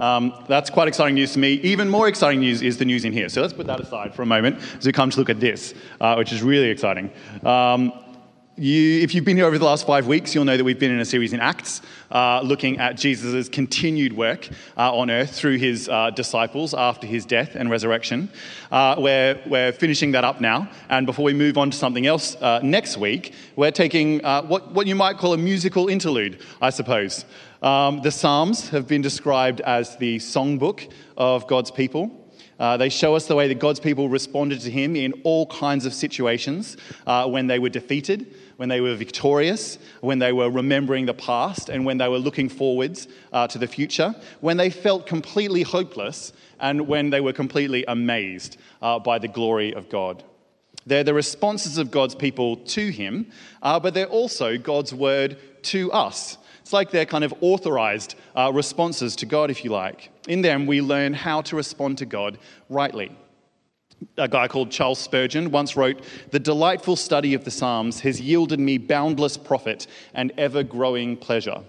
Um, that's quite exciting news to me. Even more exciting news is the news in here. So let's put that aside for a moment as we come to look at this, uh, which is really exciting. Um, you, if you've been here over the last five weeks, you'll know that we've been in a series in Acts uh, looking at Jesus' continued work uh, on earth through his uh, disciples after his death and resurrection. Uh, we're, we're finishing that up now. And before we move on to something else uh, next week, we're taking uh, what, what you might call a musical interlude, I suppose. Um, the Psalms have been described as the songbook of God's people. Uh, they show us the way that God's people responded to him in all kinds of situations uh, when they were defeated, when they were victorious, when they were remembering the past, and when they were looking forwards uh, to the future, when they felt completely hopeless, and when they were completely amazed uh, by the glory of God. They're the responses of God's people to him, uh, but they're also God's word to us. It's like they're kind of authorized uh, responses to God, if you like. In them, we learn how to respond to God rightly. A guy called Charles Spurgeon once wrote The delightful study of the Psalms has yielded me boundless profit and ever growing pleasure.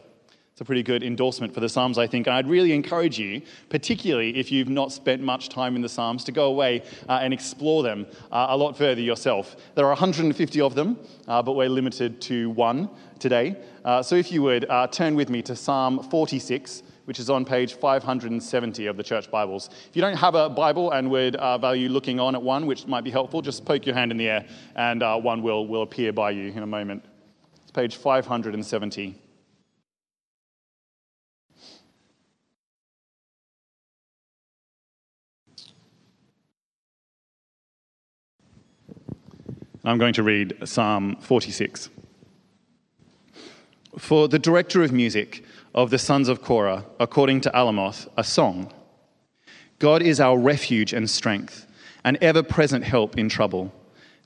A pretty good endorsement for the Psalms, I think. And I'd really encourage you, particularly if you've not spent much time in the Psalms, to go away uh, and explore them uh, a lot further yourself. There are 150 of them, uh, but we're limited to one today. Uh, so if you would, uh, turn with me to Psalm 46, which is on page 570 of the church Bibles. If you don't have a Bible and would uh, value looking on at one, which might be helpful, just poke your hand in the air and uh, one will, will appear by you in a moment. It's page 570. I'm going to read Psalm 46. For the director of music of the sons of Korah, according to Alamoth, a song God is our refuge and strength, an ever present help in trouble.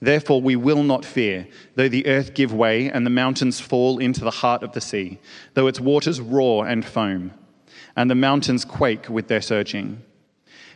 Therefore, we will not fear, though the earth give way and the mountains fall into the heart of the sea, though its waters roar and foam, and the mountains quake with their surging.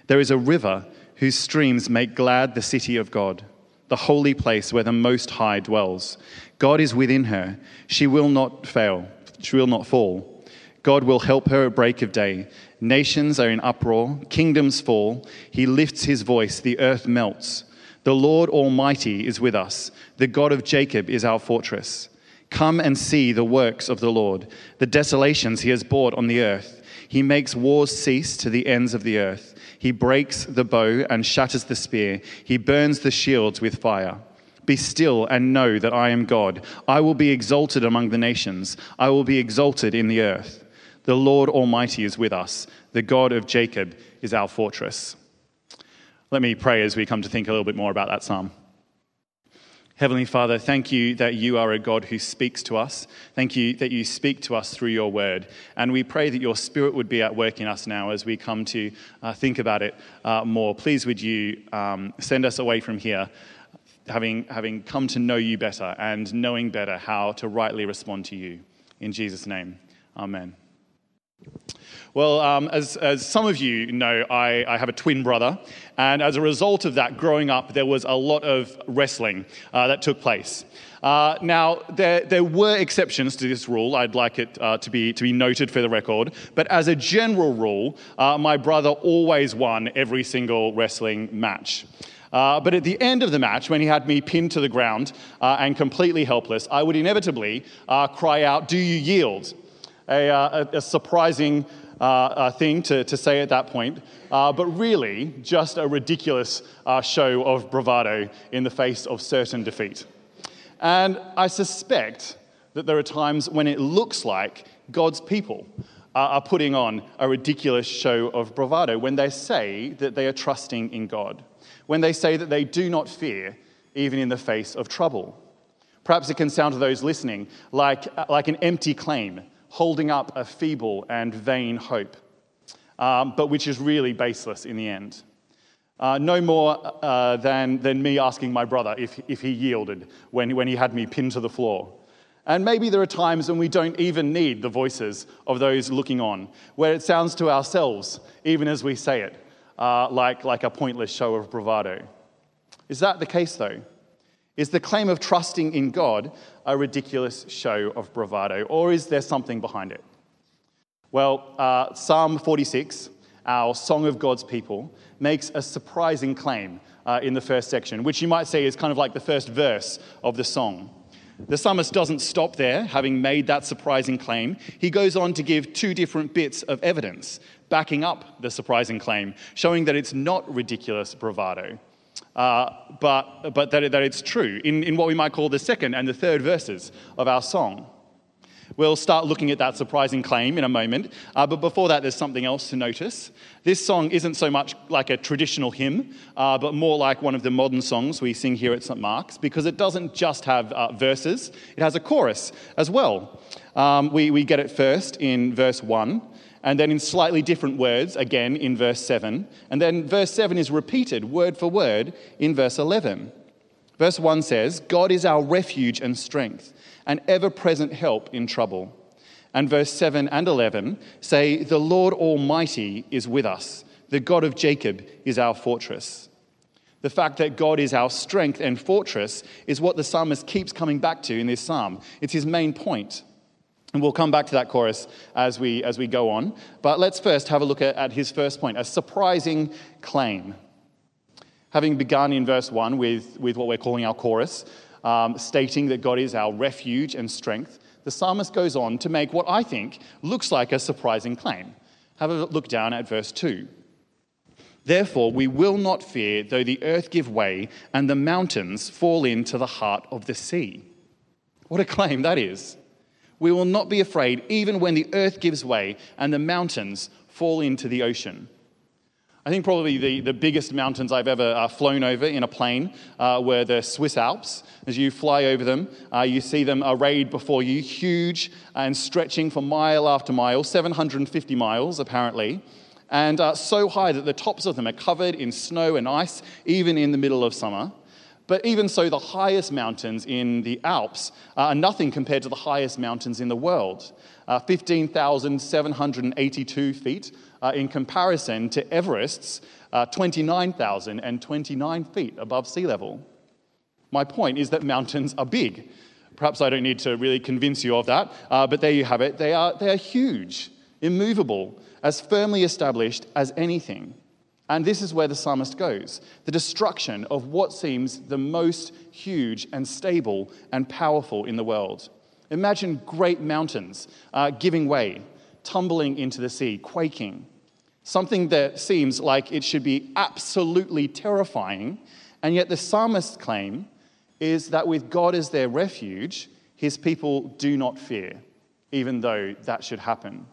There is a river whose streams make glad the city of God, the holy place where the Most High dwells. God is within her. She will not fail, she will not fall. God will help her at break of day. Nations are in uproar, kingdoms fall. He lifts his voice, the earth melts. The Lord Almighty is with us. The God of Jacob is our fortress. Come and see the works of the Lord, the desolations he has brought on the earth. He makes wars cease to the ends of the earth. He breaks the bow and shatters the spear. He burns the shields with fire. Be still and know that I am God. I will be exalted among the nations, I will be exalted in the earth. The Lord Almighty is with us. The God of Jacob is our fortress. Let me pray as we come to think a little bit more about that psalm. Heavenly Father, thank you that you are a God who speaks to us. Thank you that you speak to us through your word. And we pray that your spirit would be at work in us now as we come to uh, think about it uh, more. Please, would you um, send us away from here having, having come to know you better and knowing better how to rightly respond to you. In Jesus' name, amen. Well, um, as, as some of you know, I, I, have a twin brother, and as a result of that, growing up, there was a lot of wrestling uh, that took place. Uh, now, there, there were exceptions to this rule. I'd like it uh, to, be, to be noted for the record. But as a general rule, uh, my brother always won every single wrestling match. Uh, but at the end of the match, when he had me pinned to the ground uh, and completely helpless, I would inevitably uh, cry out, Do you yield? A, uh, a, a surprising uh, thing to, to say at that point, uh, but really just a ridiculous show of bravado in the face of certain defeat. And I suspect that there are times when it looks like God's people are putting on a ridiculous show of bravado when they say that they are trusting in God when they say that they do not fear even in the face of trouble. Perhaps it can sound to those listening like, like an empty claim, holding up a feeble and vain hope, um, but which is really baseless in the end. Uh, no more uh, than, than me asking my brother if, if he yielded when, when he had me pinned to the floor. And maybe there are times when we don't even need the voices of those looking on, where it sounds to ourselves, even as we say it, uh, like, like a pointless show of bravado. Is that the case, though? Is the claim of trusting in God a ridiculous show of bravado, or is there something behind it? Well, uh, Psalm 46 our Song of God's People, makes a surprising claim uh, in the first section, which you might say is kind of like the first verse of the song. The psalmist doesn't stop there, having made that surprising claim. He goes on to give two different bits of evidence backing up the surprising claim, showing that it's not ridiculous bravado, uh, but, but that, that it's true in, in what we might call the second and the third verses of our song. We'll start looking at that surprising claim in a moment. Uh, but before that, there's something else to notice. This song isn't so much like a traditional hymn, uh, but more like one of the modern songs we sing here at St. Mark's, because it doesn't just have uh, verses, it has a chorus as well. Um, we, we get it first in verse 1, and then in slightly different words again in verse 7. And then verse 7 is repeated word for word in verse 11. Verse 1 says, God is our refuge and strength an ever present help in trouble. And verse 7 and 11 say, The Lord Almighty is with us, the God of Jacob is our fortress. The fact that God is our strength and fortress is what the psalmist keeps coming back to in this psalm. It's his main point. And we'll come back to that chorus as we, as we go on. But let's first have a look at, at his first point a surprising claim. Having begun in verse 1 with, with what we're calling our chorus, um, stating that God is our refuge and strength, the psalmist goes on to make what I think looks like a surprising claim. Have a look down at verse 2. Therefore, we will not fear though the earth give way and the mountains fall into the heart of the sea. What a claim that is. We will not be afraid even when the earth gives way and the mountains fall into the ocean. I think probably the, the biggest mountains I've ever uh, flown over in a plane uh, were the Swiss Alps. As you fly over them, uh, you see them arrayed before you, huge and stretching for mile after mile, 750 miles apparently, and uh, so high that the tops of them are covered in snow and ice, even in the middle of summer. But even so, the highest mountains in the Alps are nothing compared to the highest mountains in the world. Uh, 15,782 feet uh, in comparison to Everest's uh, 29,029 feet above sea level. My point is that mountains are big. Perhaps I don't need to really convince you of that, uh, but there you have it. They are, they are huge, immovable, as firmly established as anything. And this is where the psalmist goes the destruction of what seems the most huge and stable and powerful in the world. Imagine great mountains uh, giving way, tumbling into the sea, quaking. Something that seems like it should be absolutely terrifying, and yet the psalmist's claim is that with God as their refuge, his people do not fear, even though that should happen.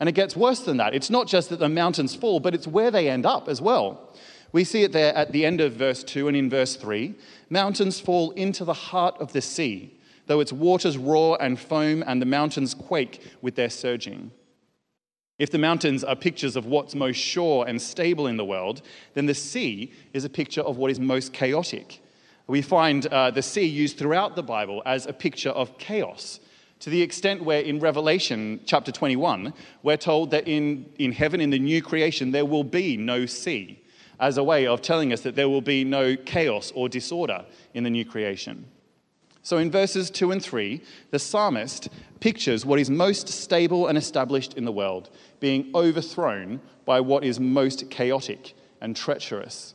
And it gets worse than that. It's not just that the mountains fall, but it's where they end up as well. We see it there at the end of verse 2 and in verse 3. Mountains fall into the heart of the sea, though its waters roar and foam and the mountains quake with their surging. If the mountains are pictures of what's most sure and stable in the world, then the sea is a picture of what is most chaotic. We find uh, the sea used throughout the Bible as a picture of chaos, to the extent where in Revelation chapter 21, we're told that in, in heaven, in the new creation, there will be no sea, as a way of telling us that there will be no chaos or disorder in the new creation. So in verses 2 and 3, the psalmist pictures what is most stable and established in the world being overthrown by what is most chaotic and treacherous.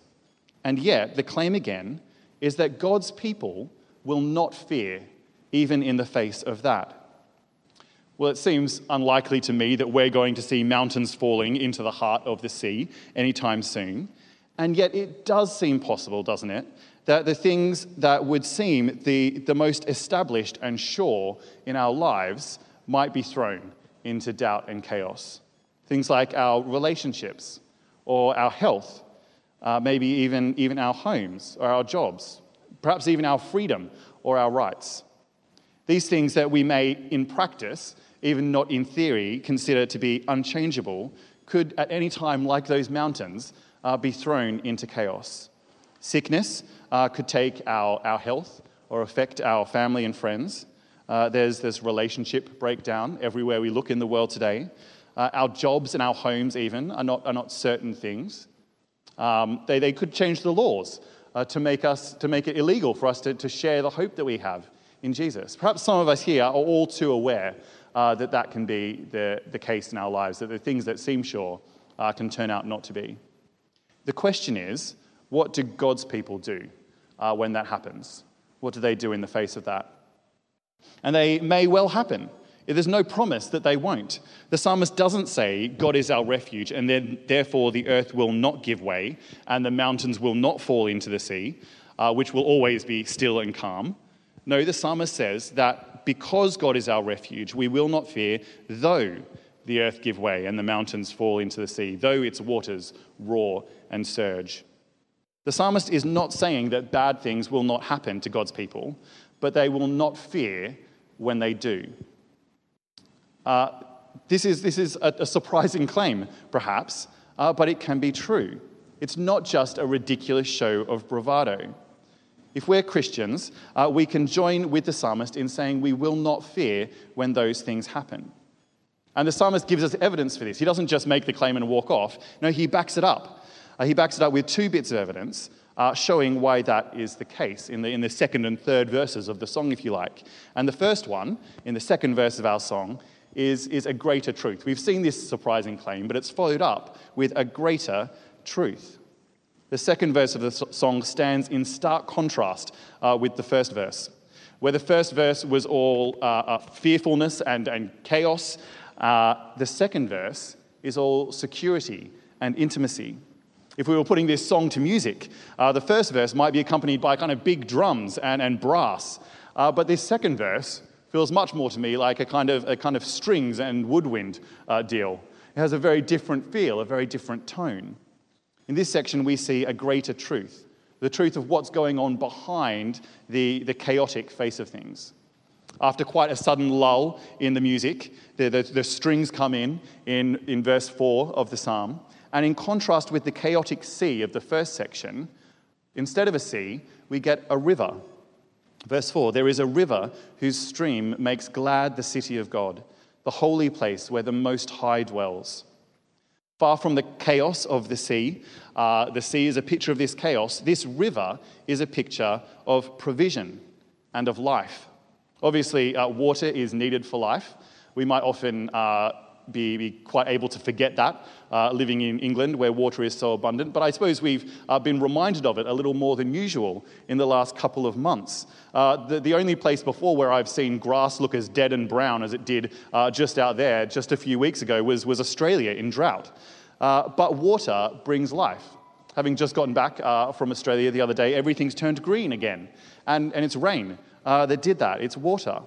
And yet, the claim again is that God's people will not fear, even in the face of that. Well, it seems unlikely to me that we're going to see mountains falling into the heart of the sea anytime soon. And yet, it does seem possible, doesn't it, that the things that would seem the, the most established and sure in our lives might be thrown into doubt and chaos. Things like our relationships or our health, uh, maybe even, even our homes or our jobs, perhaps even our freedom or our rights. These things that we may, in practice, even not in theory, consider to be unchangeable, could at any time, like those mountains, uh, be thrown into chaos. Sickness uh, could take our, our health or affect our family and friends. Uh, there's this relationship breakdown everywhere we look in the world today. Uh, our jobs and our homes, even, are not, are not certain things. Um, they, they could change the laws uh, to, make us, to make it illegal for us to, to share the hope that we have in Jesus. Perhaps some of us here are all too aware uh, that that can be the, the case in our lives, that the things that seem sure uh, can turn out not to be. The question is what do God's people do uh, when that happens? What do they do in the face of that? And they may well happen. There's no promise that they won't. The psalmist doesn't say, God is our refuge, and then therefore the earth will not give way, and the mountains will not fall into the sea, uh, which will always be still and calm. No, the psalmist says that because God is our refuge, we will not fear, though the earth give way and the mountains fall into the sea, though its waters roar and surge. The psalmist is not saying that bad things will not happen to God's people, but they will not fear when they do. Uh, this is, this is a, a, surprising claim, perhaps, uh, but it can be true. It's not just a ridiculous show of bravado. If we're Christians, uh, we can join with the psalmist in saying we will not fear when those things happen. And the psalmist gives us evidence for this. He doesn't just make the claim and walk off, no, he backs it up. Uh, he backs it up with two bits of evidence uh, showing why that is the case in the, in the second and third verses of the song, if you like. And the first one, in the second verse of our song, is, is a greater truth. We've seen this surprising claim, but it's followed up with a greater truth. The second verse of the song stands in stark contrast uh, with the first verse. Where the first verse was all uh, uh, fearfulness and, and chaos, uh, the second verse is all security and intimacy. If we were putting this song to music, uh, the first verse might be accompanied by kind of big drums and, and brass. Uh, but this second verse feels much more to me like a kind of, a kind of strings and woodwind deal. It has a very different feel, a very different tone. In this section, we see a greater truth the truth of what's going on behind the, the chaotic face of things. After quite a sudden lull in the music, the, the, the strings come in, in in verse 4 of the psalm. And in contrast with the chaotic sea of the first section, instead of a sea, we get a river. Verse 4 There is a river whose stream makes glad the city of God, the holy place where the Most High dwells. Far from the chaos of the sea, uh, the sea is a picture of this chaos. This river is a picture of provision and of life. Obviously, uh, water is needed for life. We might often uh, be, be quite able to forget that uh, living in England where water is so abundant. But I suppose we've uh, been reminded of it a little more than usual in the last couple of months. Uh, the, the, only place before where I've seen grass look as dead and brown as it did uh, just out there just a few weeks ago was, was Australia in drought. Uh, but water brings life. Having just gotten back uh, from Australia the other day, everything's turned green again. And, and it's rain that did that, it's water.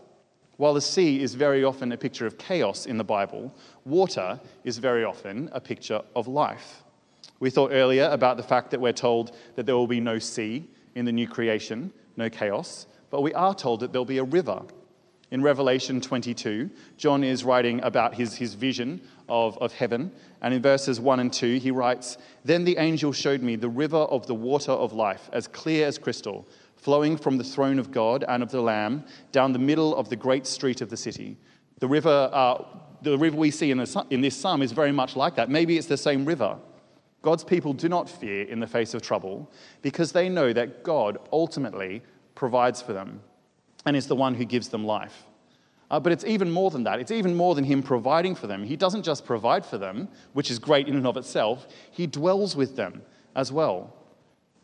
While the sea is very often a picture of chaos in the Bible, water is very often a picture of life. We thought earlier about the fact that we're told that there will be no sea in the new creation, no chaos, but we are told that there'll be a river. In Revelation 22, John is writing about his, his vision of, of heaven, and in verses 1 and 2, he writes Then the angel showed me the river of the water of life, as clear as crystal flowing from the throne of God and of the Lamb down the middle of the great street of the city. The river, uh, the river we see in, the, in this psalm is very much like that. Maybe it's the same river. God's people do not fear in the face of trouble because they know that God ultimately provides for them and is the one who gives them life. Uh, but it's even more than that. It's even more than Him providing for them. He doesn't just provide for them, which is great in and of itself, He dwells with them as well.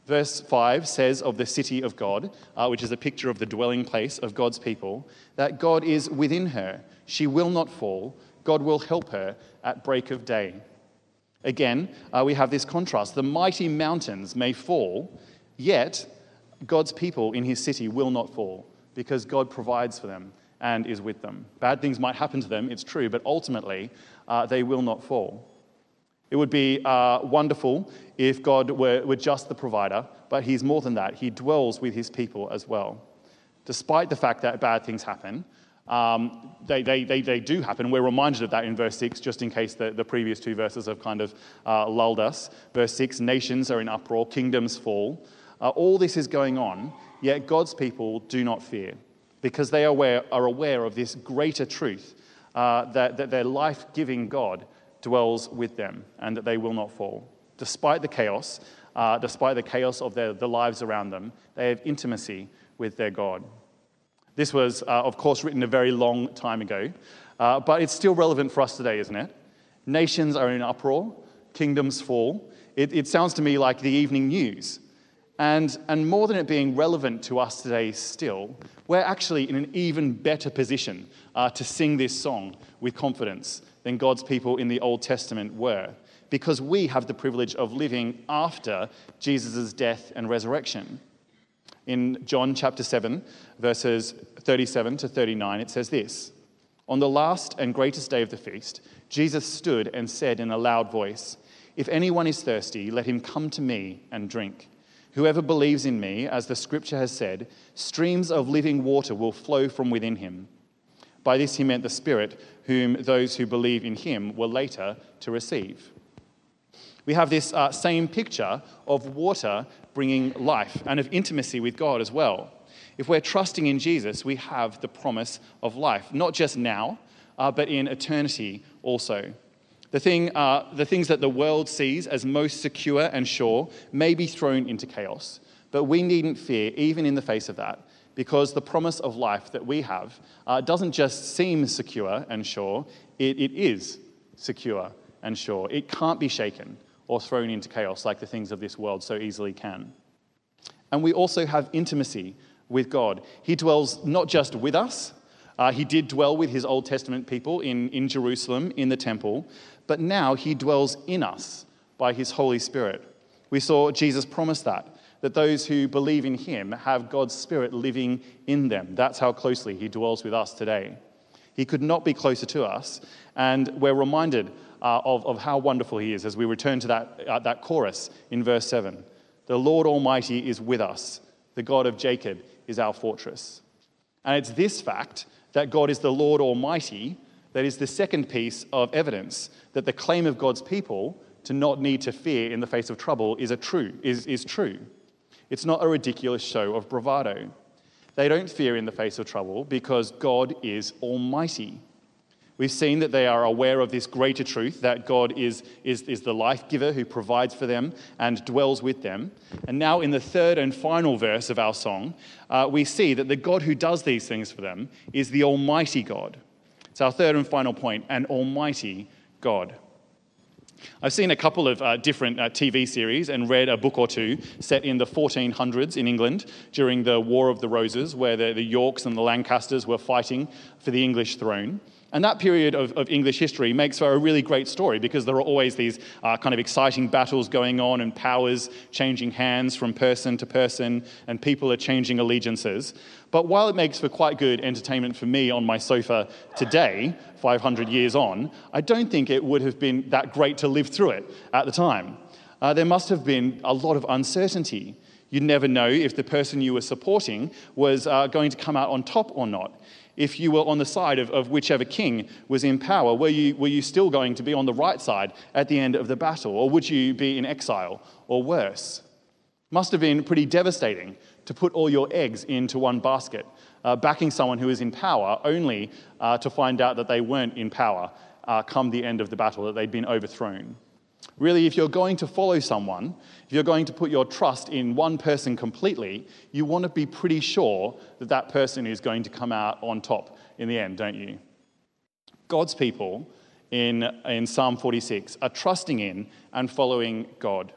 Verse 5 says of the city of God, uh, which is a picture of the dwelling place of God's people, that God is within her. She will not fall. God will help her at break of day. Again, uh, we have this contrast. The mighty mountains may fall, yet God's people in his city will not fall because God provides for them and is with them. Bad things might happen to them, it's true, but ultimately uh, they will not fall. It would be uh, wonderful if God were, were just the provider, but He's more than that. He dwells with His people as well. Despite the fact that bad things happen, um, they, they, they, they, do happen. We're reminded of that in verse 6, just in case the, the previous two verses have kind of uh, lulled us. Verse 6 nations are in uproar, kingdoms fall. Uh, all this is going on, yet God's people do not fear because they are aware, are aware of this greater truth uh, that, that their life giving God dwells with them and that they will not fall. Despite the chaos, uh, despite the chaos of their, the lives around them, they have intimacy with their God. This was, uh, of course, written a very long time ago, uh, but it's still relevant for us today, isn't it? Nations are in uproar, kingdoms fall, it, it sounds to me like the evening news. And, and more than it being relevant to us today still, we're actually in an even better position uh, to sing this song with confidence than God's people in the Old Testament were, because we have the privilege of living after Jesus' death and resurrection. In John chapter 7, verses 37 to 39, it says this On the last and greatest day of the feast, Jesus stood and said in a loud voice, If anyone is thirsty, let him come to me and drink. Whoever believes in me, as the scripture has said, streams of living water will flow from within him. By this he meant the Spirit, whom those who believe in him were later to receive. We have this uh, same picture of water bringing life and of intimacy with God as well. If we're trusting in Jesus, we have the promise of life, not just now, uh, but in eternity also. The, thing, uh, the things that the world sees as most secure and sure may be thrown into chaos, but we needn't fear, even in the face of that, because the promise of life that we have uh, doesn't just seem secure and sure, it, it is secure and sure. It can't be shaken or thrown into chaos like the things of this world so easily can. And we also have intimacy with God. He dwells not just with us, uh, he did dwell with his Old Testament people in, in Jerusalem, in the temple, but now he dwells in us by his Holy Spirit. We saw Jesus promise that, that those who believe in him have God's Spirit living in them. That's how closely he dwells with us today. He could not be closer to us, and we're reminded uh, of, of how wonderful he is as we return to that, uh, that chorus in verse 7. The Lord Almighty is with us, the God of Jacob is our fortress. And it's this fact that God is the Lord Almighty, that is the second piece of evidence that the claim of God's people to not need to fear in the face of trouble is, a true, is, is true. It's not a ridiculous show of bravado. They don't fear in the face of trouble because God is Almighty. We've seen that they are aware of this greater truth that God is, is, is the life giver who provides for them and dwells with them. And now, in the third and final verse of our song, uh, we see that the God who does these things for them is the Almighty God. It's our third and final point an Almighty God. I've seen a couple of uh, different uh, TV series and read a book or two set in the 1400s in England during the War of the Roses, where the, the Yorks and the Lancasters were fighting for the English throne. And that period of, of, English history makes for a really great story because there are always these uh, kind of exciting battles going on and powers changing hands from person to person, and people are changing allegiances. But while it makes for quite good entertainment for me on my sofa today, 500 years on, I don't think it would have been that great to live through it at the time. Uh, there must have been a lot of uncertainty. You'd never know if the person you were supporting was uh, going to come out on top or not if you were on the side of, of whichever king was in power? Were you, were you still going to be on the right side at the end of the battle? Or would you be in exile or worse? Must have been pretty devastating to put all your eggs into one basket, uh, backing someone who is in power only uh, to find out that they weren't in power uh, come the end of the battle, that they'd been overthrown. Really, if you're going to follow someone, if you're going to put your trust in one person completely, you want to be pretty sure that that person is going to come out on top in the end, don't you? God's people in, in Psalm 46 are trusting in and following God.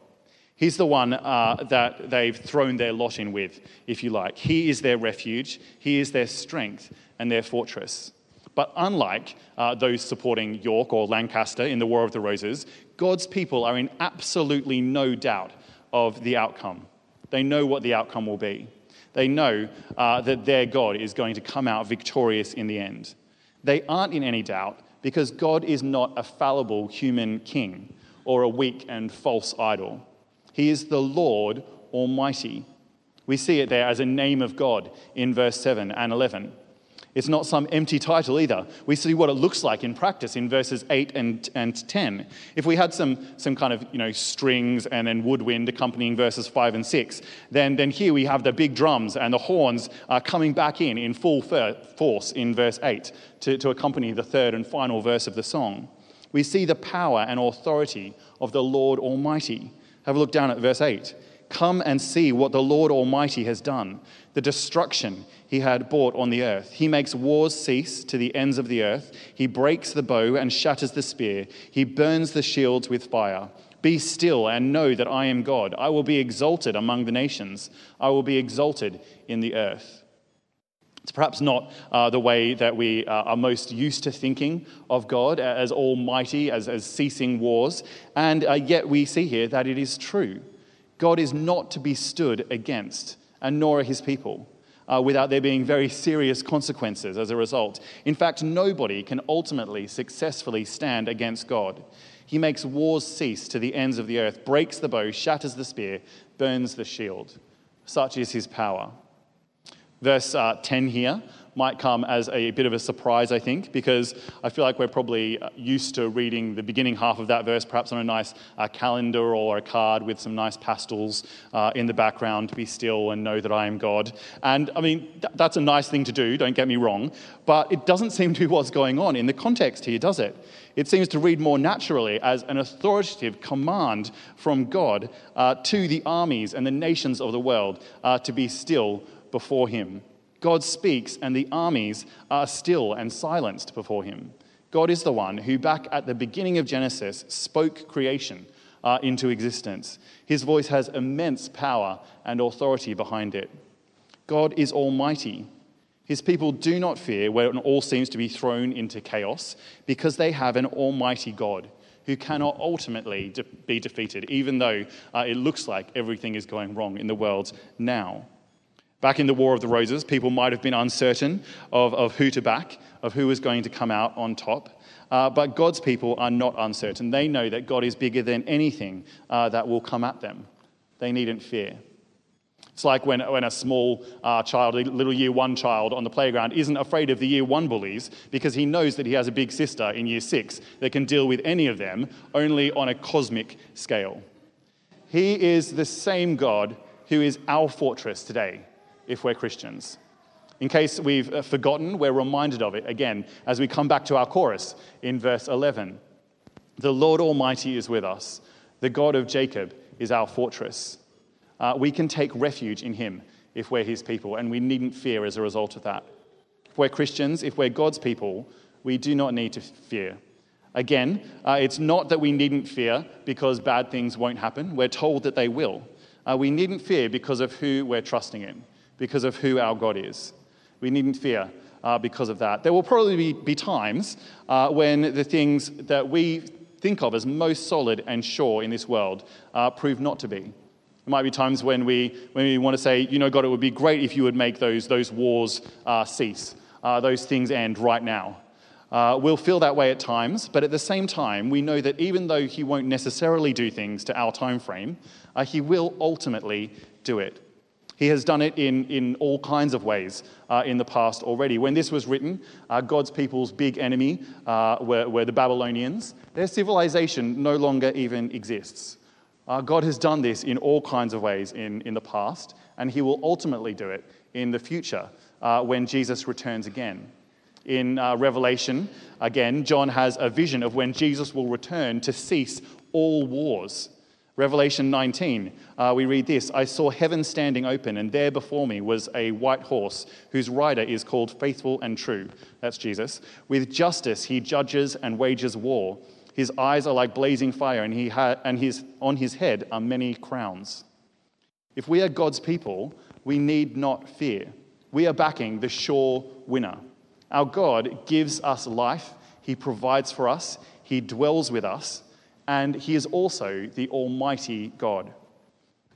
He's the one uh, that they've thrown their lot in with, if you like. He is their refuge, He is their strength and their fortress. But unlike uh, those supporting York or Lancaster in the War of the Roses, God's people are in absolutely no doubt of the outcome. They know what the outcome will be. They know uh, that their God is going to come out victorious in the end. They aren't in any doubt because God is not a fallible human king or a weak and false idol. He is the Lord Almighty. We see it there as a name of God in verse 7 and 11. It's not some empty title either. We see what it looks like in practice in verses 8 and, and 10. If we had some, some kind of you know, strings and then woodwind accompanying verses 5 and 6, then, then here we have the big drums and the horns are coming back in in full force in verse 8 to, to accompany the third and final verse of the song. We see the power and authority of the Lord Almighty. Have a look down at verse 8. Come and see what the Lord Almighty has done, the destruction he had brought on the earth. He makes wars cease to the ends of the earth. He breaks the bow and shatters the spear. He burns the shields with fire. Be still and know that I am God. I will be exalted among the nations, I will be exalted in the earth. It's perhaps not uh, the way that we uh, are most used to thinking of God as almighty, as, as ceasing wars, and uh, yet we see here that it is true. God is not to be stood against, and nor are his people. Uh, without there being very serious consequences as a result. In fact, nobody can ultimately successfully stand against God. He makes wars cease to the ends of the earth, breaks the bow, shatters the spear, burns the shield. Such is his power. Verse uh, 10 here might come as a bit of a surprise, I think, because I feel like we're probably uh, used to reading the beginning half of that verse, perhaps on a nice uh, calendar or a card with some nice pastels uh, in the background to be still and know that I am God. And I mean, th- that's a nice thing to do, don't get me wrong, but it doesn't seem to be what's going on in the context here, does it? It seems to read more naturally as an authoritative command from God uh, to the armies and the nations of the world uh, to be still before Him. God speaks, and the armies are still and silenced before him. God is the one who, back at the beginning of Genesis, spoke creation uh, into existence. His voice has immense power and authority behind it. God is almighty. His people do not fear when all seems to be thrown into chaos because they have an almighty God who cannot ultimately de- be defeated, even though uh, it looks like everything is going wrong in the world now. Back in the War of the Roses, people might have been uncertain of, of who to back, of who was going to come out on top. Uh, but God's people are not uncertain. They know that God is bigger than anything uh, that will come at them. They needn't fear. It's like when, when a small uh, child, a little year one child on the playground, isn't afraid of the year one bullies because he knows that he has a big sister in year six that can deal with any of them, only on a cosmic scale. He is the same God who is our fortress today if we're Christians. In case we've uh, forgotten, we're reminded of it again as we come back to our chorus in verse 11. The Lord Almighty is with us, the God of Jacob is our fortress. Uh, we can take refuge in him if we're his people, and we needn't fear as a result of that. If we're Christians, if we're God's people, we do not need to fear. Again, uh, it's not that we needn't fear because bad things won't happen. We're told that they will. Uh, we needn't fear because of who we're trusting in because of who our God is. We needn't fear uh, because of that. There will probably be, be times uh, when the things that we think of as most solid and sure in this world uh, prove not to be. There might be times when we, when we want to say, you know, God, it would be great if you would make those, those wars uh, cease, uh, those things end right now. Uh, we'll feel that way at times, but at the same time, we know that even though He won't necessarily do things to our time frame, uh, He will ultimately do it. He has done it in, in all kinds of ways uh, in the past already. When this was written, uh, God's people's big enemy uh, were, were, the Babylonians. Their civilization no longer even exists. Uh, God has done this in all kinds of ways in, in the past, and He will ultimately do it in the future uh, when Jesus returns again. In uh, Revelation, again, John has a vision of when Jesus will return to cease all wars. Revelation 19, uh, we read this I saw heaven standing open, and there before me was a white horse, whose rider is called Faithful and True. That's Jesus. With justice he judges and wages war. His eyes are like blazing fire, and, he ha- and his, on his head are many crowns. If we are God's people, we need not fear. We are backing the sure winner. Our God gives us life, He provides for us, He dwells with us and he is also the Almighty God.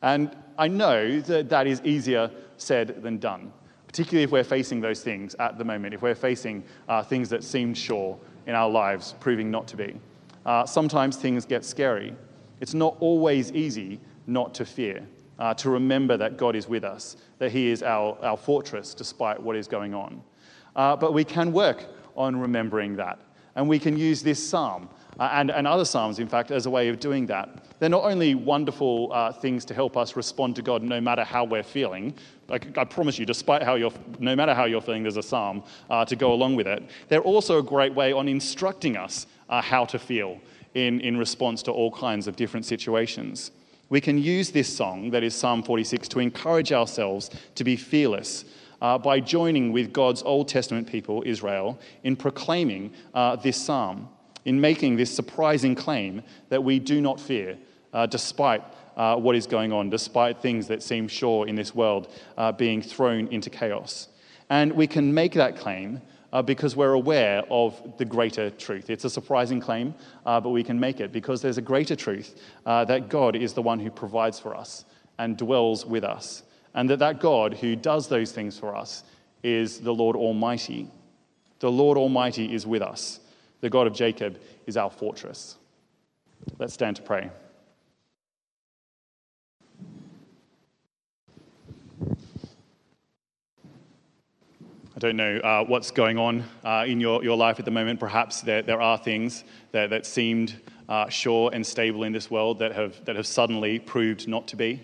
And I know that that is easier said than done, particularly if we're facing those things at the moment, if we're facing uh, things that seem sure in our lives proving not to be. Uh, sometimes things get scary. It's not always easy not to fear, uh, to remember that God is with us, that He is our, our fortress despite what is going on. Uh, but we can work on remembering that. And we can use this psalm uh, and, and other psalms, in fact, as a way of doing that. They're not only wonderful uh, things to help us respond to God no matter how we're feeling. Like, I promise you, despite how you're, no matter how you're feeling, there's a psalm uh, to go along with it. They're also a great way on instructing us uh, how to feel in, in response to all kinds of different situations. We can use this song, that is Psalm 46, to encourage ourselves to be fearless uh, by joining with God's Old Testament people, Israel, in proclaiming uh, this psalm in making this surprising claim that we do not fear uh, despite uh, what is going on, despite things that seem sure in this world uh, being thrown into chaos. And we can make that claim uh, because we're aware of the greater truth. It's a surprising claim, uh, but we can make it because there's a greater truth uh, that God is the one who provides for us and dwells with us, and that that God who does those things for us is the Lord Almighty. The Lord Almighty is with us. The God of Jacob is our fortress. Let's stand to pray. I don't know uh, what's going on uh, in your, your life at the moment. Perhaps there, there are things that, that seemed uh, sure and stable in this world that have, that have suddenly proved not to be.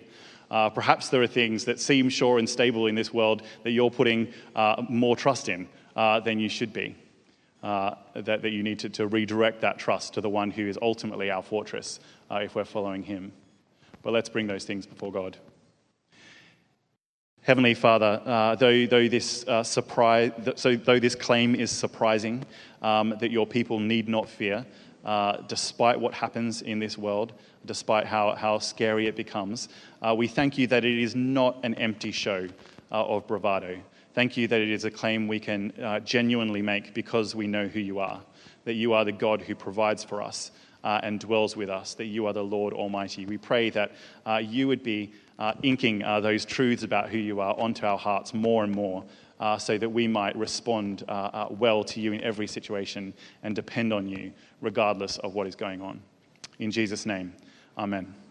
Uh, perhaps there are things that seem sure and stable in this world that you're putting uh, more trust in uh, than you should be. That, that you need to, to redirect that trust to the one who is ultimately our fortress if we're following him. But let's bring those things before God. Heavenly Father, uh, though, though, this, uh, surprise, so though this claim is surprising, um, that your people need not fear, uh, despite what happens in this world, despite how, how scary it becomes, uh, we thank you that it is not an empty show uh, of bravado. Thank you that it is a claim we can uh, genuinely make because we know who you are, that you are the God who provides for us. and dwells with us, that you are the Lord Almighty. We pray that you would be uh, inking uh, those truths about who you are onto our hearts more and more uh, so that we might respond uh, uh, well to you in every situation and depend on you regardless of what is going on. In Jesus' name, amen.